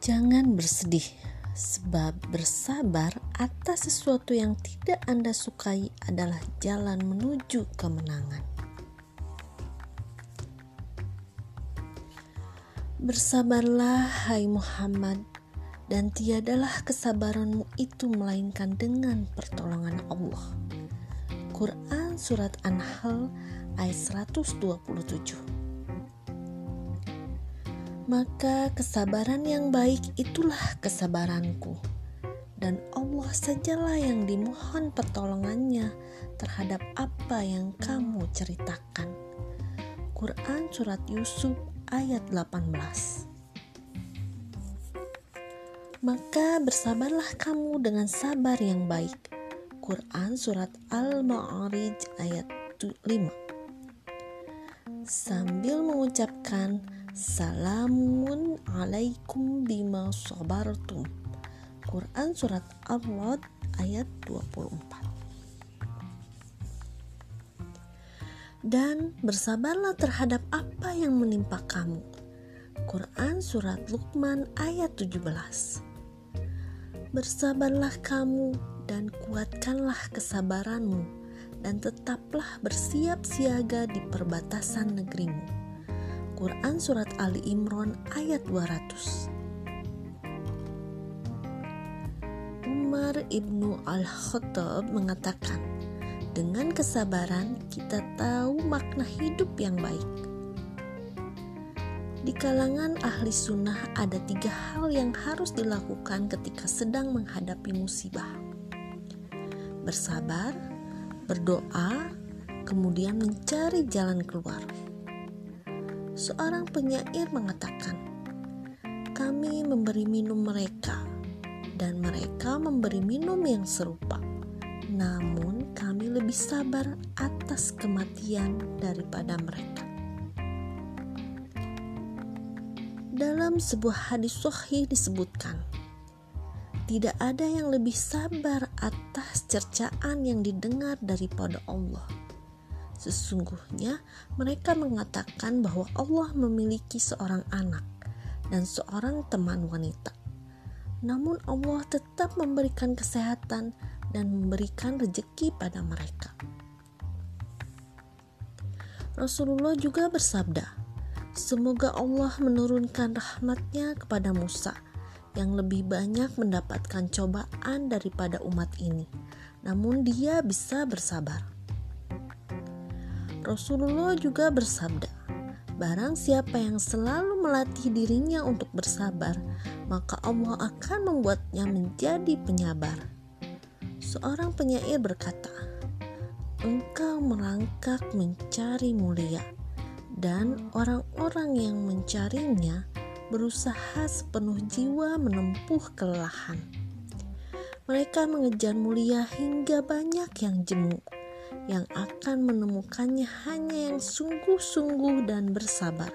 Jangan bersedih, sebab bersabar atas sesuatu yang tidak Anda sukai adalah jalan menuju kemenangan. Bersabarlah, hai Muhammad, dan tiadalah kesabaranmu itu melainkan dengan pertolongan Allah. Quran Surat An-Nahl ayat 127 Maka kesabaran yang baik itulah kesabaranku dan Allah sajalah yang dimohon pertolongannya terhadap apa yang kamu ceritakan. Quran Surat Yusuf ayat 18 Maka bersabarlah kamu dengan sabar yang baik. Quran Surat Al-Ma'arij ayat 5 Sambil mengucapkan Salamun alaikum bima sabartum Quran Surat Al-Rod ayat 24 dan bersabarlah terhadap apa yang menimpa kamu. Quran Surat Luqman ayat 17 Bersabarlah kamu dan kuatkanlah kesabaranmu dan tetaplah bersiap siaga di perbatasan negerimu. Quran Surat Ali Imran ayat 200 Umar ibnu Al-Khattab mengatakan, dengan kesabaran, kita tahu makna hidup yang baik. Di kalangan ahli sunnah ada tiga hal yang harus dilakukan ketika sedang menghadapi musibah. Bersabar, berdoa, kemudian mencari jalan keluar. Seorang penyair mengatakan, kami memberi minum mereka, dan mereka memberi minum yang serupa namun kami lebih sabar atas kematian daripada mereka. Dalam sebuah hadis sahih disebutkan, tidak ada yang lebih sabar atas cercaan yang didengar daripada Allah. Sesungguhnya mereka mengatakan bahwa Allah memiliki seorang anak dan seorang teman wanita. Namun Allah tetap memberikan kesehatan dan memberikan rejeki pada mereka. Rasulullah juga bersabda, Semoga Allah menurunkan rahmatnya kepada Musa yang lebih banyak mendapatkan cobaan daripada umat ini, namun dia bisa bersabar. Rasulullah juga bersabda, Barang siapa yang selalu melatih dirinya untuk bersabar, maka Allah akan membuatnya menjadi penyabar. Seorang penyair berkata, "Engkau merangkak mencari mulia, dan orang-orang yang mencarinya berusaha sepenuh jiwa menempuh kelelahan. Mereka mengejar mulia hingga banyak yang jemu, yang akan menemukannya hanya yang sungguh-sungguh dan bersabar.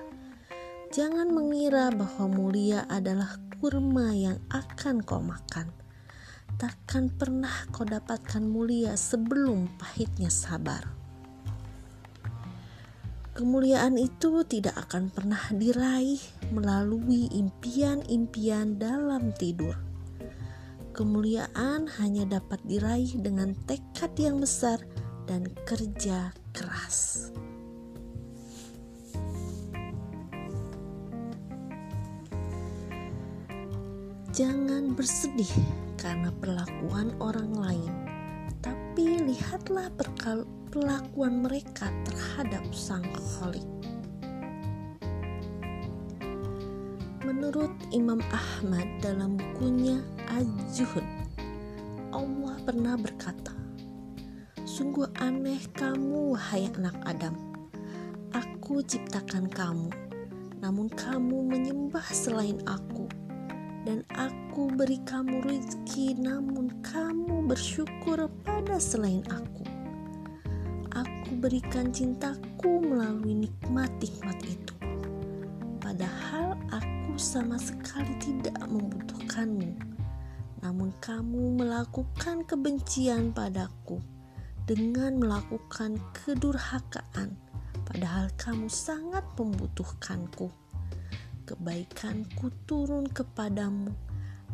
Jangan mengira bahwa mulia adalah kurma yang akan kau makan." takkan pernah kau dapatkan mulia sebelum pahitnya sabar. Kemuliaan itu tidak akan pernah diraih melalui impian-impian dalam tidur. Kemuliaan hanya dapat diraih dengan tekad yang besar dan kerja keras. Jangan bersedih karena perlakuan orang lain, tapi lihatlah perlakuan mereka terhadap Sang Khalik. Menurut Imam Ahmad dalam bukunya Az-Zuhud, Allah pernah berkata, Sungguh aneh kamu, wahai anak Adam. Aku ciptakan kamu, namun kamu menyembah selain aku. Dan aku beri kamu rezeki namun kamu bersyukur pada selain aku. Aku berikan cintaku melalui nikmat-nikmat itu. Padahal aku sama sekali tidak membutuhkanmu. Namun kamu melakukan kebencian padaku dengan melakukan kedurhakaan padahal kamu sangat membutuhkanku kebaikanku turun kepadamu,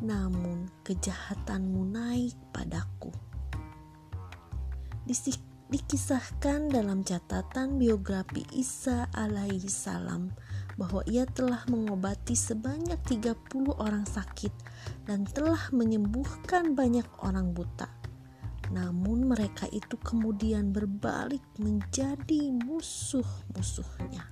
namun kejahatanmu naik padaku. Dikisahkan dalam catatan biografi Isa alaihi salam bahwa ia telah mengobati sebanyak 30 orang sakit dan telah menyembuhkan banyak orang buta. Namun mereka itu kemudian berbalik menjadi musuh-musuhnya.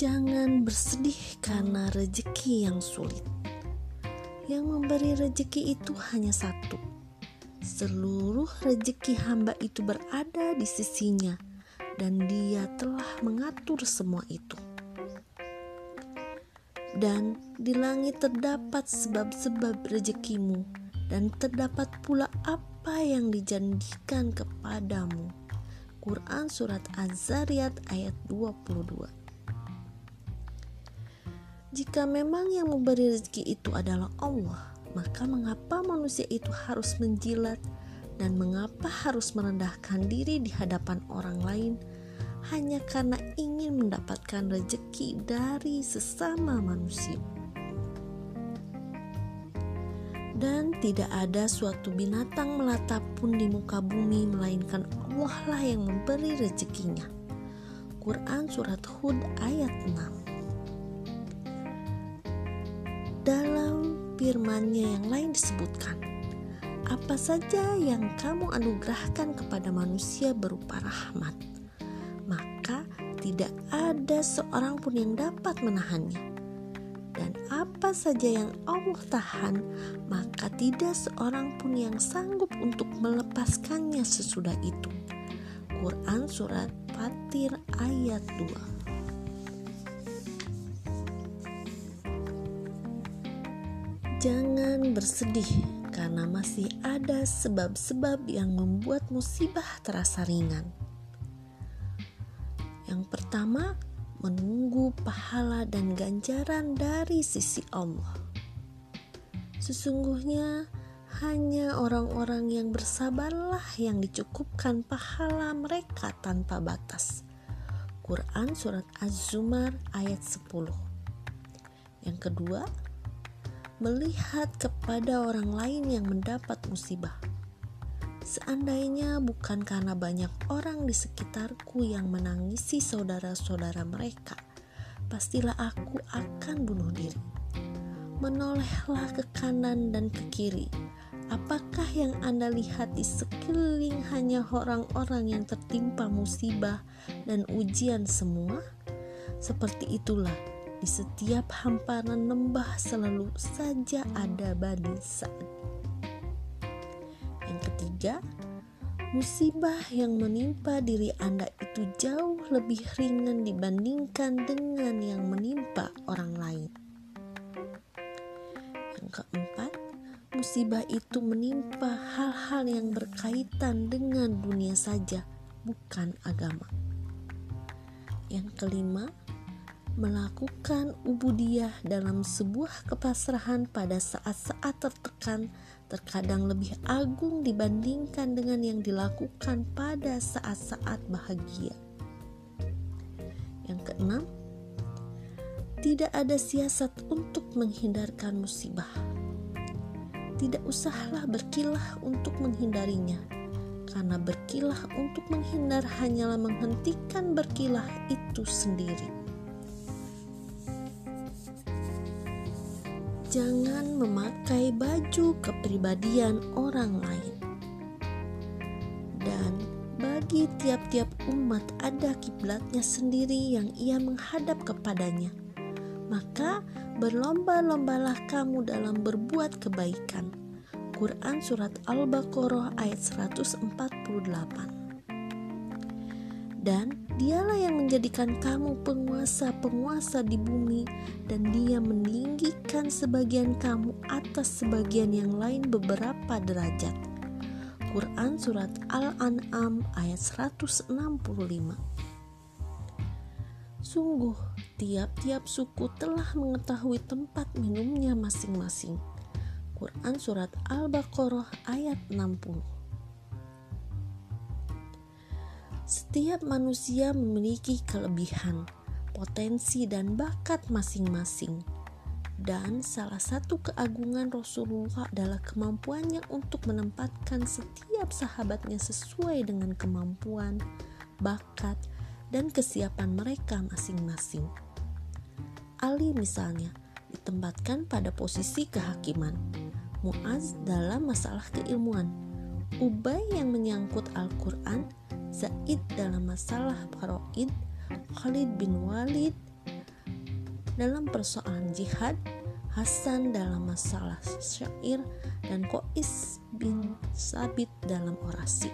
Jangan bersedih karena rezeki yang sulit. Yang memberi rezeki itu hanya satu. Seluruh rezeki hamba itu berada di sisinya, dan Dia telah mengatur semua itu. Dan di langit terdapat sebab-sebab rezekimu, dan terdapat pula apa yang dijanjikan kepadamu. Quran Surat Az-Zariyat ayat 22 jika memang yang memberi rezeki itu adalah Allah, maka mengapa manusia itu harus menjilat dan mengapa harus merendahkan diri di hadapan orang lain hanya karena ingin mendapatkan rezeki dari sesama manusia? Dan tidak ada suatu binatang melata pun di muka bumi melainkan Allah lah yang memberi rezekinya. Quran Surat Hud ayat 6 firmannya yang lain disebutkan, apa saja yang kamu anugerahkan kepada manusia berupa rahmat, maka tidak ada seorang pun yang dapat menahannya. Dan apa saja yang Allah tahan, maka tidak seorang pun yang sanggup untuk melepaskannya sesudah itu. Quran Surat Fatir ayat 2 Jangan bersedih karena masih ada sebab-sebab yang membuat musibah terasa ringan. Yang pertama, menunggu pahala dan ganjaran dari sisi Allah. Sesungguhnya hanya orang-orang yang bersabarlah yang dicukupkan pahala mereka tanpa batas. Quran Surat Az-Zumar ayat 10 Yang kedua, melihat kepada orang lain yang mendapat musibah. Seandainya bukan karena banyak orang di sekitarku yang menangisi saudara-saudara mereka, pastilah aku akan bunuh diri. Menolehlah ke kanan dan ke kiri. Apakah yang Anda lihat di sekeliling hanya orang-orang yang tertimpa musibah dan ujian semua? Seperti itulah di setiap hamparan lembah selalu saja ada barisan. Yang ketiga, musibah yang menimpa diri Anda itu jauh lebih ringan dibandingkan dengan yang menimpa orang lain. Yang keempat, musibah itu menimpa hal-hal yang berkaitan dengan dunia saja, bukan agama. Yang kelima, melakukan ubudiyah dalam sebuah kepasrahan pada saat-saat tertekan terkadang lebih agung dibandingkan dengan yang dilakukan pada saat-saat bahagia. Yang keenam, tidak ada siasat untuk menghindarkan musibah. Tidak usahlah berkilah untuk menghindarinya, karena berkilah untuk menghindar hanyalah menghentikan berkilah itu sendiri. Jangan memakai baju kepribadian orang lain. Dan bagi tiap-tiap umat ada kiblatnya sendiri yang ia menghadap kepadanya. Maka berlomba-lombalah kamu dalam berbuat kebaikan. Quran Surat Al-Baqarah ayat 148 dan dialah yang menjadikan kamu penguasa-penguasa di bumi dan dia meninggikan sebagian kamu atas sebagian yang lain beberapa derajat. Quran Surat Al-An'am ayat 165 Sungguh Tiap-tiap suku telah mengetahui tempat minumnya masing-masing. Quran Surat Al-Baqarah ayat 60 Setiap manusia memiliki kelebihan, potensi, dan bakat masing-masing. Dan salah satu keagungan Rasulullah adalah kemampuannya untuk menempatkan setiap sahabatnya sesuai dengan kemampuan, bakat, dan kesiapan mereka masing-masing. Ali misalnya ditempatkan pada posisi kehakiman, Muaz dalam masalah keilmuan, Ubay yang menyangkut Al-Quran, Zaid dalam masalah paroid, Khalid bin Walid dalam persoalan jihad, Hasan dalam masalah syair, dan Kois bin Sabit dalam orasi.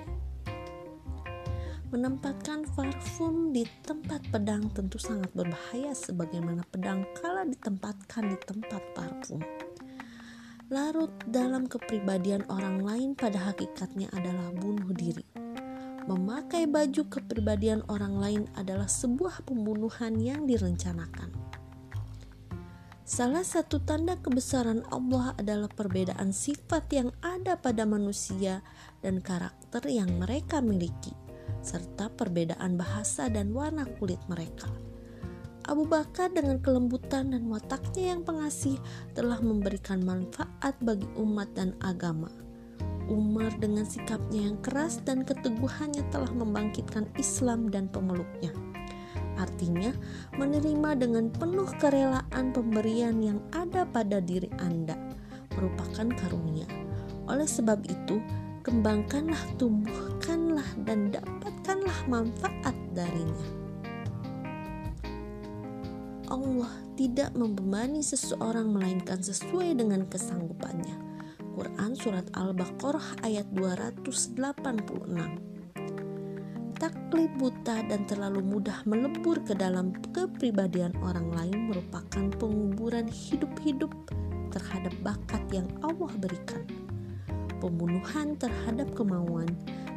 Menempatkan parfum di tempat pedang tentu sangat berbahaya sebagaimana pedang kala ditempatkan di tempat parfum. Larut dalam kepribadian orang lain pada hakikatnya adalah bunuh diri. Memakai baju kepribadian orang lain adalah sebuah pembunuhan yang direncanakan. Salah satu tanda kebesaran Allah adalah perbedaan sifat yang ada pada manusia dan karakter yang mereka miliki, serta perbedaan bahasa dan warna kulit mereka. Abu Bakar dengan kelembutan dan wataknya yang pengasih telah memberikan manfaat bagi umat dan agama. Umar dengan sikapnya yang keras dan keteguhannya telah membangkitkan Islam dan pemeluknya artinya menerima dengan penuh kerelaan pemberian yang ada pada diri Anda merupakan karunia. Oleh sebab itu, kembangkanlah, tumbuhkanlah, dan dapatkanlah manfaat darinya. Allah tidak membebani seseorang melainkan sesuai dengan kesanggupannya. Quran Surat Al-Baqarah ayat 286 taklid buta dan terlalu mudah melebur ke dalam kepribadian orang lain merupakan penguburan hidup-hidup terhadap bakat yang Allah berikan. Pembunuhan terhadap kemauan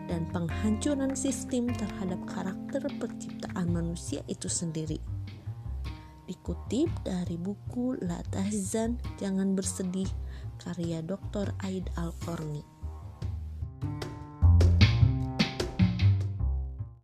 dan penghancuran sistem terhadap karakter penciptaan manusia itu sendiri. Dikutip dari buku La Tahzan, Jangan Bersedih, karya Dr. Aid Al-Qarni.